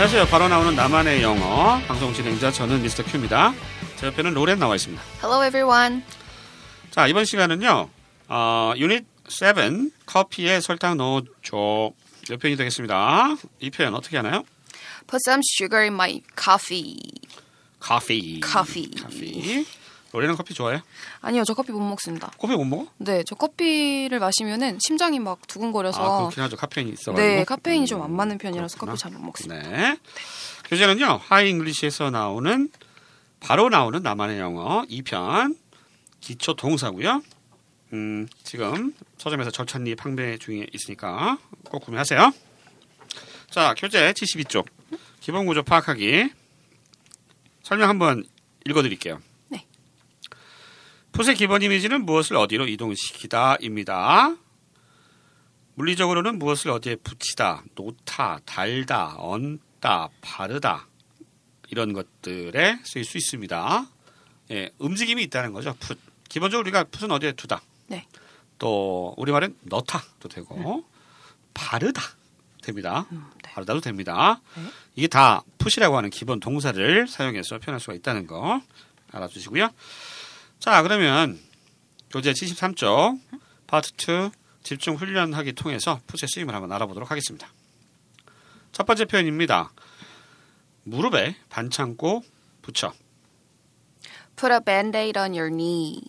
안녕하세요. 바로 나오는 나만의 영어 방송 진행자 저는 미스터 큐입니다. 제 옆에는 로렌 나와 있습니다. Hello everyone. 자 이번 시간은요. 어, 유닛 7 커피에 설탕 넣어줘 몇 표현이 되겠습니다. 이 표현 어떻게 하나요? Put some sugar in my coffee. 커피. 커 피. 커피. 좋아해? 아니요, 저 커피 못 먹습니다. 커피 못 먹어? 네, 저 커피를 마시면은 심장이 막아 두근거려서 그렇긴 하죠. 카페인이 있어가지고. 네, 카페인이 좀안 맞는 편이라서 그렇구나. 커피 잘 못 먹습니다. 네. 교재는요. Hi English에서 나오는 바로 나오는 나만의 영어 2편 기초 동사고요. 음, 지금 서점에서 절찬리 판매 중에 있으니까 꼭 구매하세요. 자, 교재 72쪽. 기본 구조 파악하기. 설명 한번 읽어 드릴게요. 네. 풋의 기본 이미지는 무엇을 어디로 이동시키다입니다. 물리적으로는 무엇을 어디에 붙이다, 놓다, 달다, 얹다, 바르다 이런 것들에 쓰일 수 있습니다. 예, 움직임이 있다는 거죠. 풋. 기본적으로 우리가 풋은 어디에 두다. 네. 또 우리 말은 넣다도 되고 바르다 됩니다. 음, 네. 바르다도 됩니다. 네. 이게 다 풋이라고 하는 기본 동사를 사용해서 표현할 수가 있다는 거 알아주시고요. 자, 그러면 교재 73쪽 파트 2 집중 훈련하기 통해서 풋의 쓰임을 한번 알아보도록 하겠습니다. 첫 번째 표현입니다. 무릎에 반창고 붙여. Put a band-aid on your knee.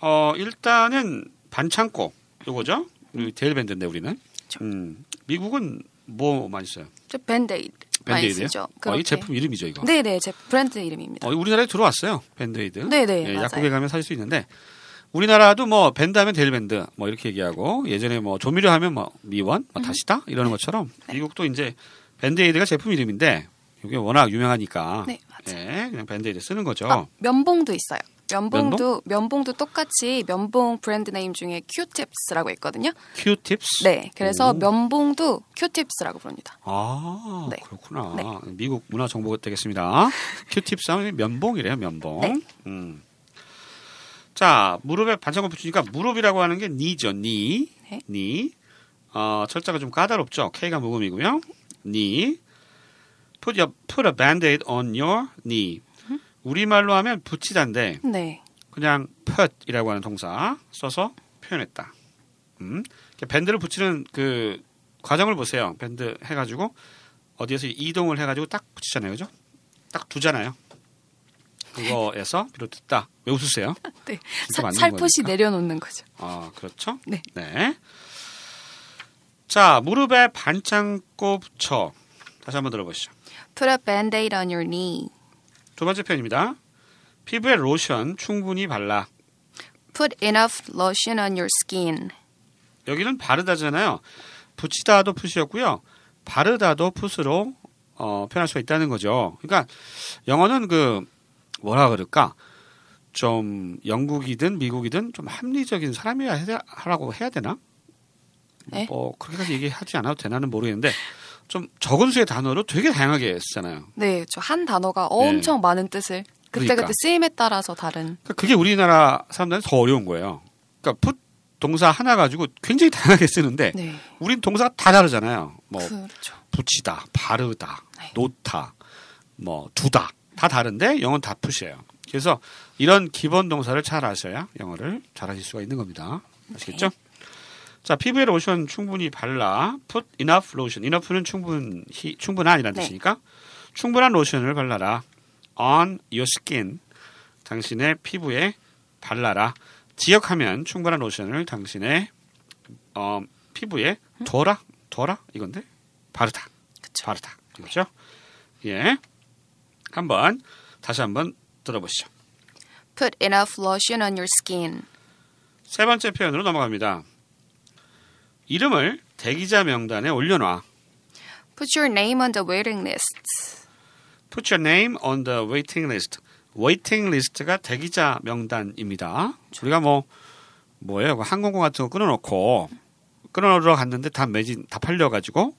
어, 일단은 반창고 요거죠. 데일밴드인데 우리는. 음, 미국은 뭐 많이 써요? 저 많이 밴드에이드요? 어, 이. 제품 이름이죠 이거. 네네, 제 브랜드 이름입니다. 어, 우리나라에 들어왔어요. Band-Aid. 네네, 예. 약국에 가면 살 수 있는데 우리나라도 뭐 밴드 하면 대일밴드 뭐 이렇게 얘기하고 예전에 뭐 조미료 하면 뭐 미원, 뭐 다시다 이러는 것처럼 음. 네. 미국도 이제 Band-Aid가 제품 이름인데 이게 워낙 유명하니까 네, 맞아요. 예, 그냥 Band-Aid 쓰는 거죠. 아, 면봉도 있어요. 면봉도 면봉 도 똑같이 면봉 brand name 중에 Q-tips라고 있거든요. Q-tips. 네, 그래서 오. 면봉도 Q-tips라고 부릅니다. 아 네. 그렇구나. 네. 미국 문화 정보가 되겠습니다. 큐팁스 하면 면봉이래요, 면봉. 네. 음. 자, 무릎에 반창고 붙이니까 무릎이라고 하는 게 니죠, 니. 네. 니. 어, 철자가 좀 까다롭죠. K가 무음이고요. 니. Put, your, put a band-aid on your knee. 우리말로 하면 붙이다인데 네, 그냥 put이라고 하는 동사 써서 표현했다. 음. 밴드를 붙이는 그 과정을 보세요. 밴드 해가지고 어디에서 이동을 해가지고 딱 붙이잖아요, 그죠? 딱 두잖아요. 그거에서 비롯됐다. 왜 웃으세요? 네. 사- 살포시 거니까. 내려놓는 거죠. 아, 그렇죠? 네. 자, 무릎에 반창고 붙여. 다시 한번 들어보시죠. Put a band-aid on your knee. 두 번째 표현입니다. 피부에 로션 충분히 발라. Put enough lotion on your skin. 여기는 바르다잖아요. 붙이다도 풋이었고요. 바르다도 풋으로 어, 표현할 수가 있다는 거죠. 그러니까 영어는 그 뭐라 그럴까? 좀 영국이든 미국이든 좀 합리적인 사람이야 해야, 하라고 해야 되나? 네? 뭐 그렇게까지 얘기하지 않아도 되나는 모르겠는데 좀 적은 수의 단어로 되게 다양하게 쓰잖아요. 네, 저 한 단어가 엄청 많은 뜻을 그때 그러니까. 그때 쓰임에 따라서 다른. 그러니까 그게 우리나라 사람들은 더 어려운 거예요. 그러니까 풋 동사 하나 가지고 굉장히 다양하게 쓰는데 네, 우린 동사가 다 다르잖아요. 뭐 그렇죠. 붙이다, 바르다, 네. 놓다, 뭐 두다 다 다른데 영어는 다 풋이에요. 그래서 이런 기본 동사를 잘 아셔야 영어를 잘 하실 수가 있는 겁니다. 아시겠죠? 자 피부에 로션 충분히 발라 put enough lotion. enough는 충분히 충분한이라는 네. 뜻이니까 충분한 로션을 발라라 on your skin. 당신의 피부에 발라라. 지역하면 충분한 로션을 당신의 어, 피부에 둬라 둬라 이건데 바르다 그쵸. 바르다 그렇죠? 예. 한번 다시 한번 들어보시죠. Put enough lotion on your skin. 세 번째 표현으로 넘어갑니다. 이름을 대기자 명단에 올려놔. Put your name on the waiting list. Put your name on the waiting list. waiting list가 대기자 명단입니다. 우리가 뭐 뭐예요? 그 항공권 같은 거 끊어놓고 끊어놓으러 갔는데 다 매진 다 팔려가지고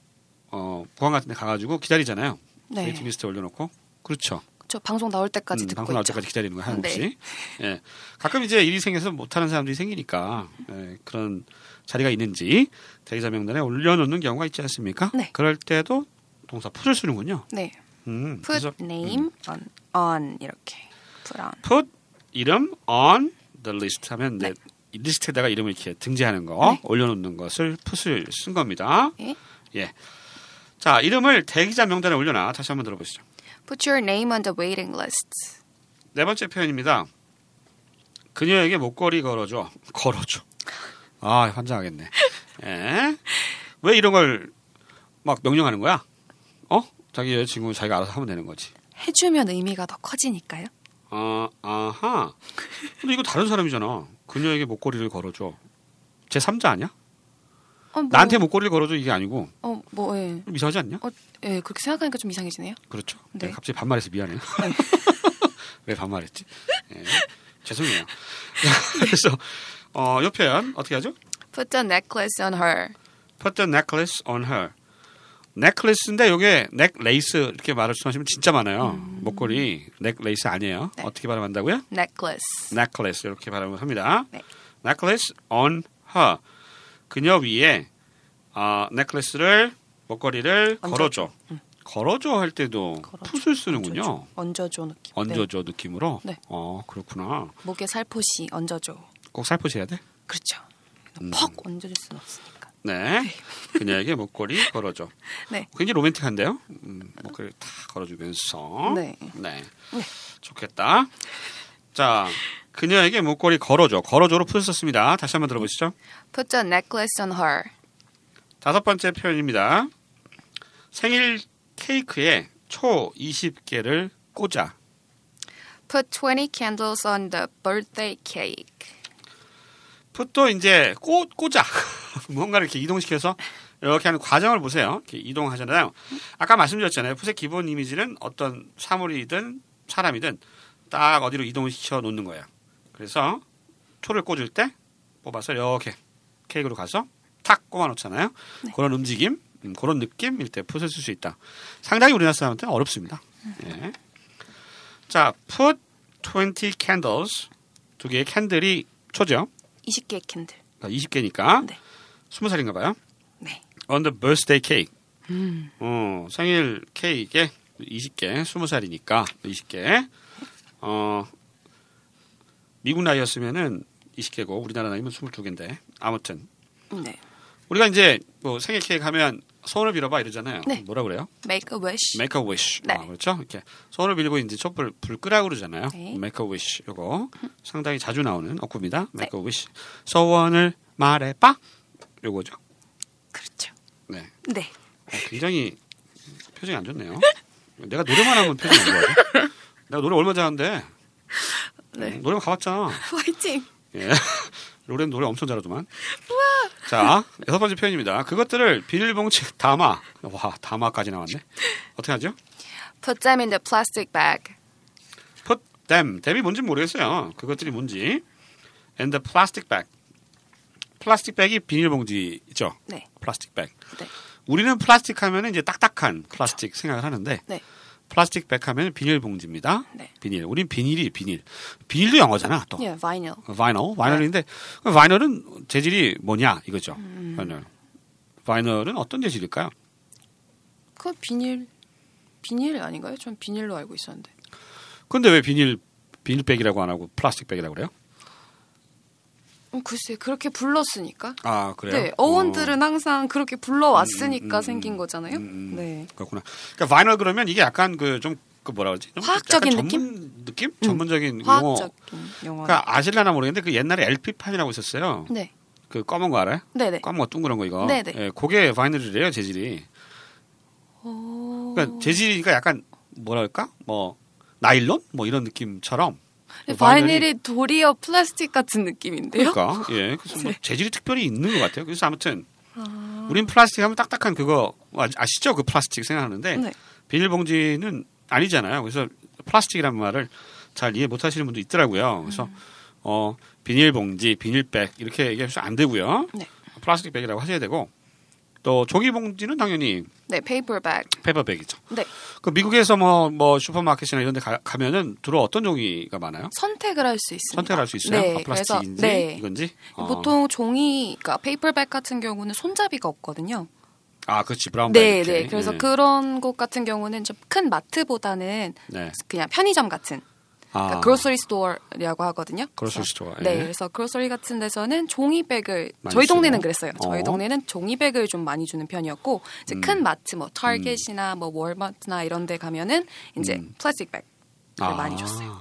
어 공항 같은 데 가가지고 기다리잖아요. 네. waiting list에 올려놓고 그렇죠. 저 방송 나올 때까지 음, 듣고 방송 나올 있죠. 때까지 기다리는 거 하는 네. 예. 가끔 이제 일이 생겨서 못하는 사람들이 생기니까 예, 그런 자리가 있는지 대기자 명단에 올려놓는 경우가 있지 않습니까? 네. 그럴 때도 동사 put을 쓰는군요. 네. 음, put 그래서 name on on 이렇게 put on. put 이름 on the list 하면 네. 리스트에다가 이름을 이렇게 등재하는 거, 네. 올려놓는 것을 put을 쓴 겁니다. 네. 예. 자, 이름을 대기자 명단에 올려놔. 다시 한번 들어보시죠. Put your name on the waiting list. 네 번째 표현입니다. 그녀에게 목걸이 걸어줘. 걸어줘. 아, 환장하겠네. 예. 왜 이런 걸 막 명령하는 거야? 어? 자기 여자친구 자기가 알아서 하면 되는 거지. 해주면 의미가 더 커지니까요. 아, 아하. 근데 이거 다른 사람이잖아. 그녀에게 목걸이를 걸어줘. 제 3자 아니야? 어, 뭐, 나한테 목걸이를 걸어줘 이게 아니고 어, 뭐, 예. 좀 이상하지 않냐? 어, 예, 그렇게 생각하니까 좀 이상해지네요. 그렇죠. 네. 내가 갑자기 반말해서 미안해요. 왜 반말했지? 예. 죄송해요. 그래서 어, 이 표현 어떻게 하죠? Put the necklace on her. Put the necklace on her. necklace인데 이게 neck lace 이렇게 말씀하시면 진짜 많아요. 목걸이 넥레이스 아니에요. 네. 어떻게 발음한다고요? necklace. necklace 이렇게 발음을 합니다. 네. necklace on her. 그녀 위에 아, 넥클래스를 목걸이를 얹어줘. 걸어줘. 걸어줘 할 때도 걸어줘. 풋을 쓰는군요. 얹어줘 느낌. 네. 얹어줘 느낌으로. 네. 어 그렇구나. 목에 살포시 얹어줘. 꼭 살포셔야 돼. 그렇죠. 음. 퍽 얹어줄 수는 없으니까. 네. 그녀에게 목걸이 걸어줘. 네. 굉장히 로맨틱한데요. 음, 목걸이 다 걸어주면서. 네. 네. 네. 좋겠다. 자, 그녀에게 목걸이 걸어줘. 걸어줘로 풋을 썼습니다. 다시 한번 들어보시죠. Put the necklace on her. 다섯 번째 표현입니다. 생일 케이크에 초 20개를 꽂아. Put 20 candles on the birthday cake. 풋도 이제 꽂, 꽂아. 뭔가를 이렇게 이동시켜서 이렇게 하는 과정을 보세요. 이렇게 이동하잖아요. 아까 말씀드렸잖아요. 풋의 기본 이미지는 어떤 사물이든 사람이든 딱 어디로 이동시켜 놓는 거예요. 그래서 초를 꽂을 때 뽑아서 이렇게 케이크로 가서 탁 꼽아 놓잖아요. 네. 그런 움직임, 음, 그런 느낌일 때 put을 쓸 수 있다. 상당히 우리나라 사람한테 는 어렵습니다. 예. 자, put 20 candles 두 개의 candle이 초죠. 20개 candle. 20개니까 네. 20살인가 봐요. 네. On the birthday cake. 음. 어, 생일 케이크에 20개, 20살이니까 20개. 어, 미국 나이였으면은 20개고 우리나라 나이면 22개인데 아무튼 네. 우리가 이제 뭐 생일 케이크 하면 소원을 빌어봐 이러잖아요. 네. 뭐라 그래요? Make a wish. Make a wish. 네. 아, 그렇죠? 이렇게 소원을 빌고 이제 촛불 불 끄라고 그러잖아요. 네. Make a wish. 요거 상당히 자주 나오는 어구입니다. Make 네. a wish. 소원을 말해봐. 요거죠. 그렇죠. 네. 네. 어, 굉장히 표정이 안 좋네요. 내가 노래만 하면 표정이 안 좋아요. 내가 노래 얼마 잘하는데 네. 음, 노래만 가봤잖아. 화이팅. 예. 로렌 노래 엄청 잘하더만. 자, 여섯 번째 표현입니다. 그것들을 비닐봉지 담아. 와, 담아까지 나왔네. 어떻게 하죠? Put them in the plastic bag. Put them. them이 뭔지 모르겠어요. 그것들이 뭔지. In the plastic bag. plastic bag이 비닐봉지죠. 네. plastic bag. 네. 우리는 플라스틱 하면 이제 딱딱한 플라스틱 생각을 하는데 네. plastic bag 하면 비닐봉지입니다. 네. 비닐. 우린 비닐이 비닐. 비닐도 영어잖아. 또. 예, vinyl. vinyl. vinyl인데 vinyl은 재질이 뭐냐 이거죠. 음. vinyl. vinyl은 어떤 재질일까요? 그 비닐 비닐 아닌가요? 전 비닐로 알고 있었는데. 근데 왜 비닐 비닐백이라고 안 하고 plastic bag이라고 그래요? 음, 글쎄 그렇게 불렀으니까. 아 그래요? 네, 어원들은 항상 그렇게 불러왔으니까 음, 음, 생긴 거잖아요. 음, 음. 네. 그렇구나. 그러니까 vinyl 그러면 이게 약간 그좀 그 뭐라 그러지? 좀 화학적인 느낌? 전문 느낌? 전문적인 용어. 화학적인 용어. 그러니까 아실라나 모르겠는데 그 옛날에 LP 판이라고 있었어요. 네. 그 검은 거 알아요? 네, 네. 검은 거 둥그런 거 이거. 네네. 예, 그게 vinyl이래요 재질이. 오. 그러니까 재질이가 약간 뭐랄까? 뭐 나일론? 뭐 이런 느낌처럼. 네, vinyl이- vinyl이 도리어 플라스틱 같은 느낌인데요. 그러니까 예, 그래서 뭐 재질이 특별히 있는 것 같아요. 그래서 아무튼 아, 우린 플라스틱 하면 딱딱한 그거 아- 아시죠? 그 플라스틱 생각하는데 네. 비닐봉지는 아니잖아요. 그래서 플라스틱이라는 말을 잘 이해 못하시는 분도 있더라고요. 그래서 음. 어 비닐봉지, 비닐백 이렇게 얘기하면 안 되고요. 네. plastic bag이라고 하셔야 되고 또 종이 봉지는 당연히 네, 페이퍼백. 페이퍼백이죠. 네. 그 미국에서 뭐뭐 슈퍼마켓이나 이런 데 가, 면은 주로 어떤 종이가 많아요? 선택을 할 수 있습니다. 선택을 할 수 있어요? 네, 아, 플라스틱인지 네. 이건지? 어. 보통 종이, 그러니까 paper bag 같은 경우는 손잡이가 없거든요. 아, 그렇지 brown 네. 네. 그래서 예. 그런 곳 같은 경우는 좀 큰 마트보다는 네. 그냥 편의점 같은 아, 그러니까 grocery store라고 하거든요. grocery store, 네, 예. 그래서 grocery 같은 데서는 종이백을 저희 쓰고. 동네는 그랬어요. 저희 어. 동네는 종이백을 좀 많이 주는 편이었고 이제 음. 큰 마트 뭐 타겟이나 뭐 월마트나 이런 데 가면은 이제 음. plastic bag을 아. 많이 줬어요.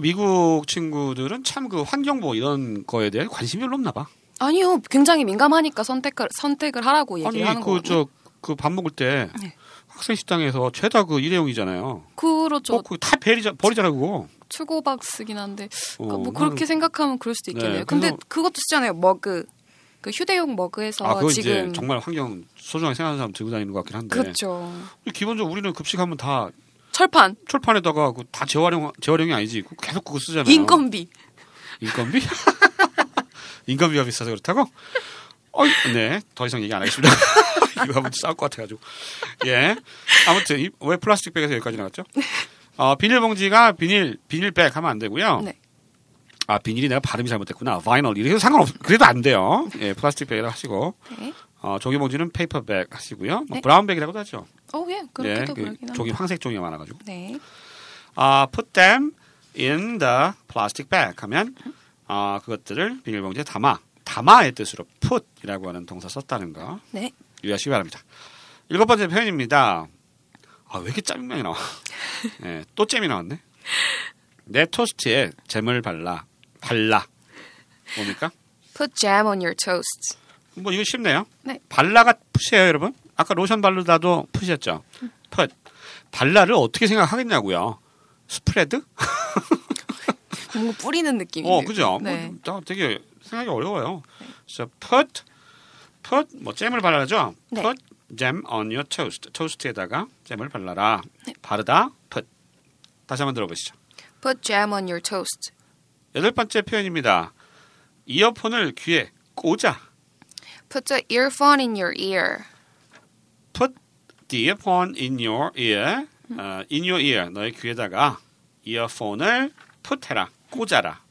미국 친구들은 참 그 환경보 이런 거에 대해 관심이 별로 없나 봐. 아니요, 굉장히 민감하니까 선택을 선택을 하라고 얘기를 아니 하는 그. 저그밥 먹을 때 네. 학생 식당에서 죄다 그 일회용이잖아요. 그렇죠. 어, 그다 버리자 버리잖아 그거. 투고박스긴 한데 어, 그러니까 뭐 나는- 그렇게 생각하면 그럴 수도 있겠네요. 네, 근데 그것도 쓰잖아요. 머그 그 휴대용 머그에서 아, 지금 정말 환경 소중하게 생각하는 사람 들고 다니는 것 같긴 한데. 그렇죠. 기본적으로 우리는 급식하면 다 철판, 철판에다가 그 다 재활용 재활용이 아니지. 그거 계속 그거 쓰잖아요. 인건비. 인건비? 인건비가 비싸서 그렇다고? 어, 네. 더 이상 얘기 안 하겠습니다. 이거 하면 싸울 것 같아가지고. 예. 아무튼, 이- 왜 plastic bag에서 여기까지 나왔죠? 어, 비닐봉지가 비닐, 비닐백 하면 안 되고요. 네. 아, 비닐이 내가 발음이 잘못됐구나. vinyl. 이래서 상관없, 그래도 안 돼요. 예, plastic bag이라 하시고. 네. 어, 종이봉지는 paper bag 하시고요. 뭐 네. brown bag이라고도 하죠. 어, 예, 그렇게도 예, 그 종이. 황색 종이가 많아가지고. 네. 아, put them in the plastic bag 하면 아, 그것들을 비닐봉지에 담아. 담아의 뜻으로 put이라고 하는 동사 썼다는 거 네. 유의하시기 바랍니다. 일곱 번째 표현입니다. 아, 왜 이렇게 짜증나게 나와? 예, 또 잼이 나왔네. 내 토스트에 잼을 발라. 발라. 뭡니까? Put jam on your toast. 뭐 이거 쉽네요. 네. 발라가 푸시예요, 여러분. 아까 로션 바르다도 푸시였죠. 풋. 발라를 어떻게 생각하겠냐고요. 스프레드? 뭔가 뿌리는 느낌이에요. 어, 그죠? 네. 뭐, 나 되게 생각이 어려워요. 그래서 put, put, 뭐 잼을 발라죠. 네. put jam on your toast. 토스트에다가 잼을 발라라. 네. 바르다, put. 다시 한번 들어보시죠. Put jam on your toast. 여덟 번째 표현입니다. 이어폰을 귀에 꽂아. Put the earphone in your ear. Put the earphone in your ear. 어, in your ear. 너의 귀에다가 이어폰을 풋해라. 꽂아라.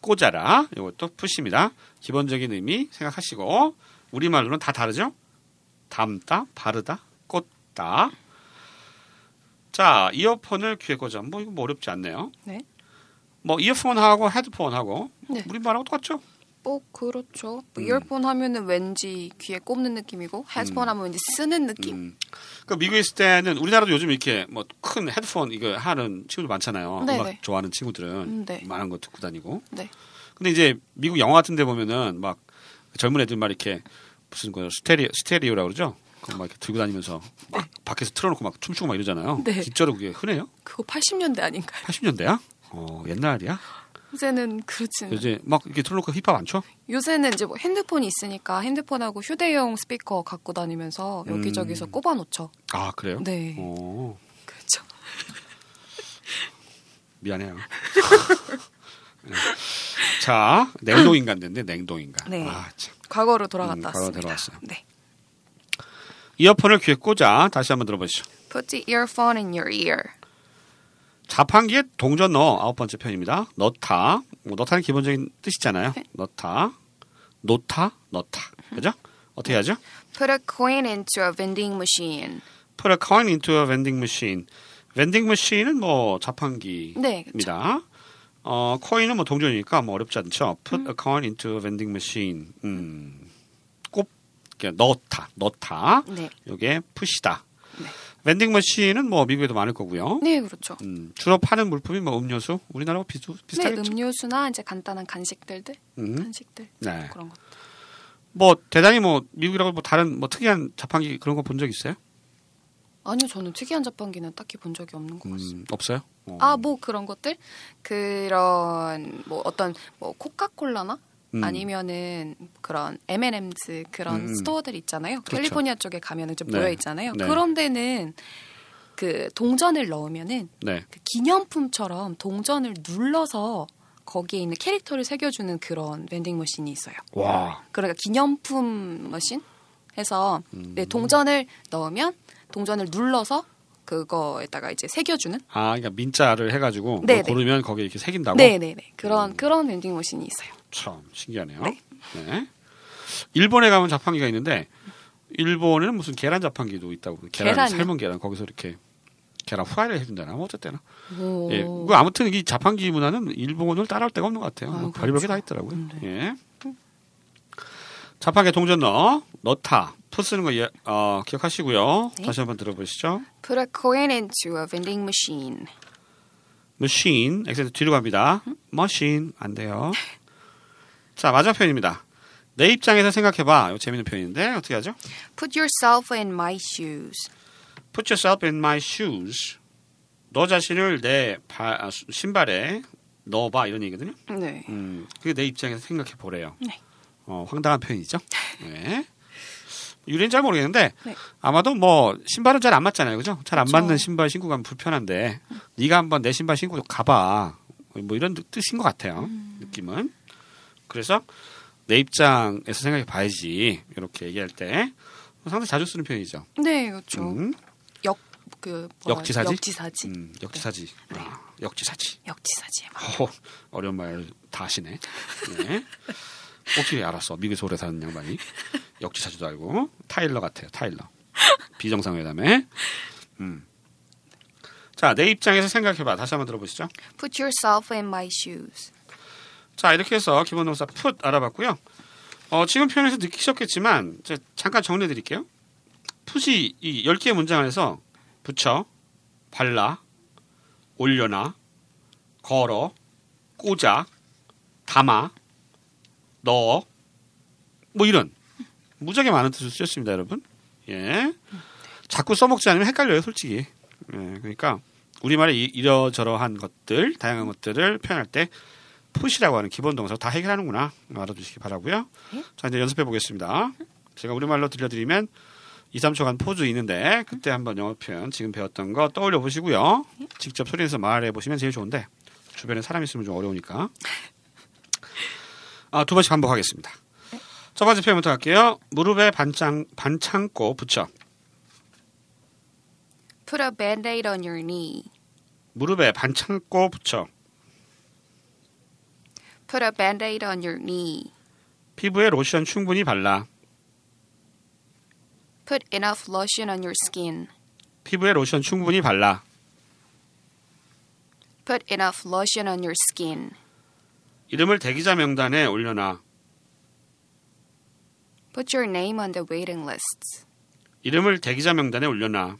꽂아라. 이것도 푸십니다. 기본적인 의미 생각하시고 우리말로는 다 다르죠? 담다, 바르다, 꽂다. 자, 이어폰을 귀에 꽂아. 뭐 이거 뭐 어렵지 않네요. 네. 뭐 이어폰하고 헤드폰하고 네. 우리말하고 똑같죠? 어, 그렇죠. 음. 이어폰 하면은 왠지 귀에 꼽는 느낌이고 헤드폰 하면 왠지 쓰는 느낌. 음. 그 미국에 있을 때는 우리나라도 요즘 이렇게 뭐 큰 헤드폰 이거 하는 친구들 많잖아요. 네네. 음악 좋아하는 친구들은 음, 네. 많은 거 듣고 다니고. 네. 근데 이제 미국 영화 같은 데 보면은 막 젊은 애들 막 이렇게 무슨 그 스테레오 스테레오라 그러죠. 그거 막 이렇게 들고 다니면서 막 밖에서 틀어놓고 막 춤추고 막 이러잖아요. 네. 진짜로 그게 흔해요? 그거 80년대 아닌가요? 80년대야? 어 옛날이야? 요새는 그렇진. 요새 막 이렇게 틀어놓고 힙합 안 춰? 요새는 이제 뭐 핸드폰이 있으니까 핸드폰하고 휴대용 스피커 갖고 다니면서 여기저기서 꼽아놓죠. 아 그래요? 네. 어 그렇죠. 미안해요. 네. 자 냉동인간 됐네 냉동인간. 네. 아 참. 과거로 돌아갔다 음, 과거로 왔습니다. 돌아왔어요. 네. 이어폰을 귀에 꽂아 다시 한번 들어보시죠. Put the earphone in your ear. 자판기에 동전 넣어 아홉 번째 편입니다. 넣다. 뭐 넣다는 기본적인 뜻이잖아요. 네. 넣다. 놓다. 넣다. 그죠? 어떻게 하죠? Put a coin into a vending machine. Put a coin into a vending machine. vending machine은 뭐 자판기입니다. 네, 그렇죠. 어, 코인은 뭐 동전이니까 뭐 어렵지 않죠. Put 음. a coin into a vending machine. 음. 꼭 이렇게 넣다. 넣다. 네. 요게 푸시다. 네. vending machine은 뭐 미국에도 많을 거고요. 네, 그렇죠. 음, 주로 파는 물품이 뭐 음료수, 우리나라하고 비슷, 네, 비슷하겠죠. 음료수나 이제 간단한 간식들들, 음. 간식들 네. 그런 것. 뭐 대단히 뭐 미국이라고 뭐 다른 뭐 특이한 자판기 그런 거 본 적 있어요? 아니요, 저는 특이한 자판기는 딱히 본 적이 없는 것 같습니다. 음, 없어요? 어. 아, 뭐 그런 것들? 그런 뭐 어떤 뭐 코카콜라나 음. 아니면은 그런 M&M's 그런 음, 음. 스토어들 있잖아요. 그렇죠. 캘리포니아 쪽에 가면은 좀 네. 모여 있잖아요. 네. 그런 데는 그 동전을 넣으면은 네. 그 기념품처럼 동전을 눌러서 거기에 있는 캐릭터를 새겨주는 그런 vending 머신이 있어요. 와. 그러니까 기념품 머신 해서 음. 네, 동전을 넣으면 동전을 눌러서 그거에다가 이제 새겨주는 아, 그러니까 민자를 해가지고 네, 뭘 네. 고르면 거기에 이렇게 새긴다고. 네네네 그런 음. 그런 vending 머신이 있어요. 참 신기하네요. 네. 네. 일본에 가면 자판기가 있는데 일본에는 무슨 계란 자판기도 있다고. 계란 계란이요? 삶은 계란 거기서 이렇게 계란 후라이를 해준다나 뭐 어쨌거나. 오. 예. 그 아무튼 이 자판기 문화는 일본을 따라올 데가 없는 것 같아요. 아, 뭐 별의별 게 그렇죠. 다 있더라고요. 음, 예. 자판기 동전 넣어 넣다 푸 쓰는 거 예, 어, 기억하시고요. 네. 다시 한번 들어보시죠. Put a coin into a vending machine. machine 엑센트 뒤로 갑니다. machine 안 돼요. 자 마지막 표현입니다. 내 입장에서 생각해봐. 이거 재밌는 표현인데 어떻게 하죠? Put yourself in my shoes. Put yourself in my shoes. 너 자신을 내 발, 아, 수- 신발에 넣어봐 이런 얘기거든요. 네. 음, 그게 내 입장에서 생각해 보래요. 네. 어, 황당한 표현이죠. 네. 유래는 잘 모르겠는데 네. 아마도 뭐 신발은 잘 안 맞잖아요, 그죠? 잘안 그렇죠. 맞는 신발 신고 가면 불편한데 네가 한번 내 신발 신고 가봐. 뭐 이런 뜻인 것 같아요. 음. 느낌은. 그래서 내 입장에서 생각해 봐야지 이렇게 얘기할 때 상당히 자주 쓰는 표현이죠. 네, 그렇죠. 음, 그 역지사지? 역지사지. 음, 역지사지. 아, 역지사지. 역지사지. 어, 어려운 말 다 하시네. 네. 어떻게 알았어? 미국에서 오래 사는 양반이. 역지사지도 알고. 타일러 같아요. 타일러. 비정상회담에. 음. 자, 내 입장에서 생각해봐. 다시 한번 들어보시죠. Put yourself in my shoes. 자, 이렇게 해서 기본 동사 put 알아봤고요. 어, 지금 표현에서 느끼셨겠지만 잠깐 정리해 드릴게요. put이 이 10개의 문장 안에서 붙여, 발라, 올려놔, 걸어, 꽂아, 담아, 넣어 뭐 이런 무지하게 많은 뜻을 쓰였습니다, 여러분. 예. 자꾸 써먹지 않으면 헷갈려요, 솔직히. 예, 그러니까 우리말의 이- 이러저러한 것들, 다양한 것들을 표현할 때 푸시라고 하는 기본 동사 다 해결하는구나 알아두시기 바라고요. 네. 자 이제 연습해 보겠습니다. 제가 우리말로 들려드리면 2, 3초간 포즈 있는데 그때 한번 영어 표현 지금 배웠던 거 떠올려 보시고요. 직접 소리내서 말해 보시면 제일 좋은데 주변에 사람 있으면 좀 어려우니까 아, 두 번씩 반복하겠습니다. 첫 번째 표현부터 할게요. 무릎에 반창 반창고 붙여 Put a band-aid on your knee. 무릎에 반창고 붙여 Put a band-aid on your knee. 피부에 로션 충분히 발라 Put enough lotion on your skin. 피부에 로션 충분히 발라 Put enough lotion on your skin. 이름을 대기자 명단에 올려놔 Put your name on the waiting list. 이름을 대기자 명단에 올려놔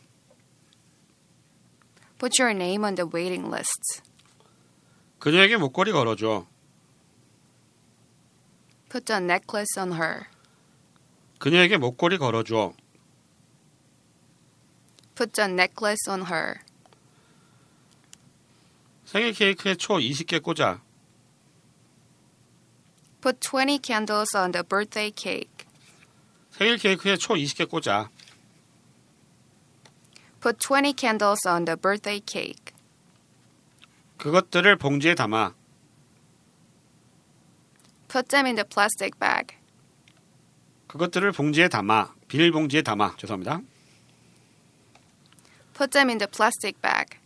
Put your name on the waiting list. 그녀에게 목걸이 걸어줘 Put a necklace on her. 그녀에게 목걸이 걸어줘 Put a necklace on her. 생일 케이크에 초 20개 꽂아 Put 20 candles on the birthday cake. 생일 케이크에 초 20개 꽂아 Put 20 candles on the birthday cake. 그것들을 봉지에 담아 Put them in the plastic bag. 그것들을 봉지에 담아 비닐봉지에 담아 죄송합니다 Put them in the plastic bag.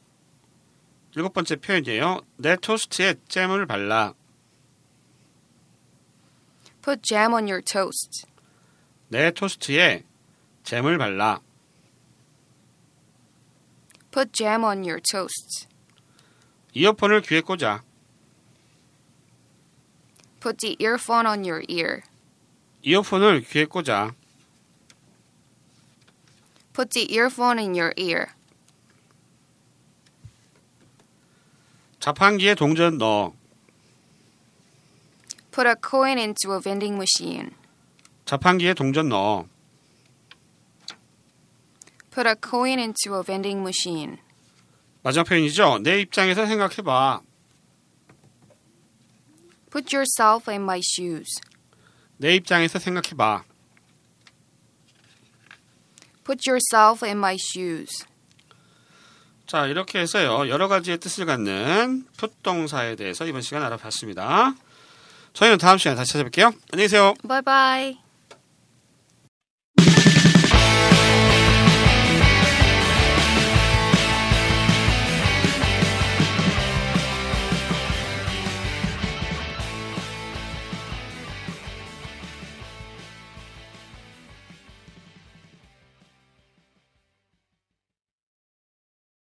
일곱 번째 표현이에요 내 토스트에 잼을 발라 Put jam on your toast. 내 토스트에 잼을 발라 Put jam on your toast. 이어폰을 귀에 꽂아 Put the earphone on your ear. 이어폰을 귀에 꽂아 Put the earphone in your ear. 자판기에 동전 넣어 Put a coin into a vending machine. 자판기에 동전 넣어 Put a coin into a vending machine. 마지막 표현이죠 내 입장에서 생각해봐 Put yourself in my shoes. 내 입장에서 생각해봐 Put yourself in my shoes. 자 이렇게 해서요 여러 가지의 뜻을 갖는 풋 동사에 대해서 이번 시간 알아봤습니다 저희는 다음 시간에 다시 찾아뵐게요 안녕히 계세요 bye.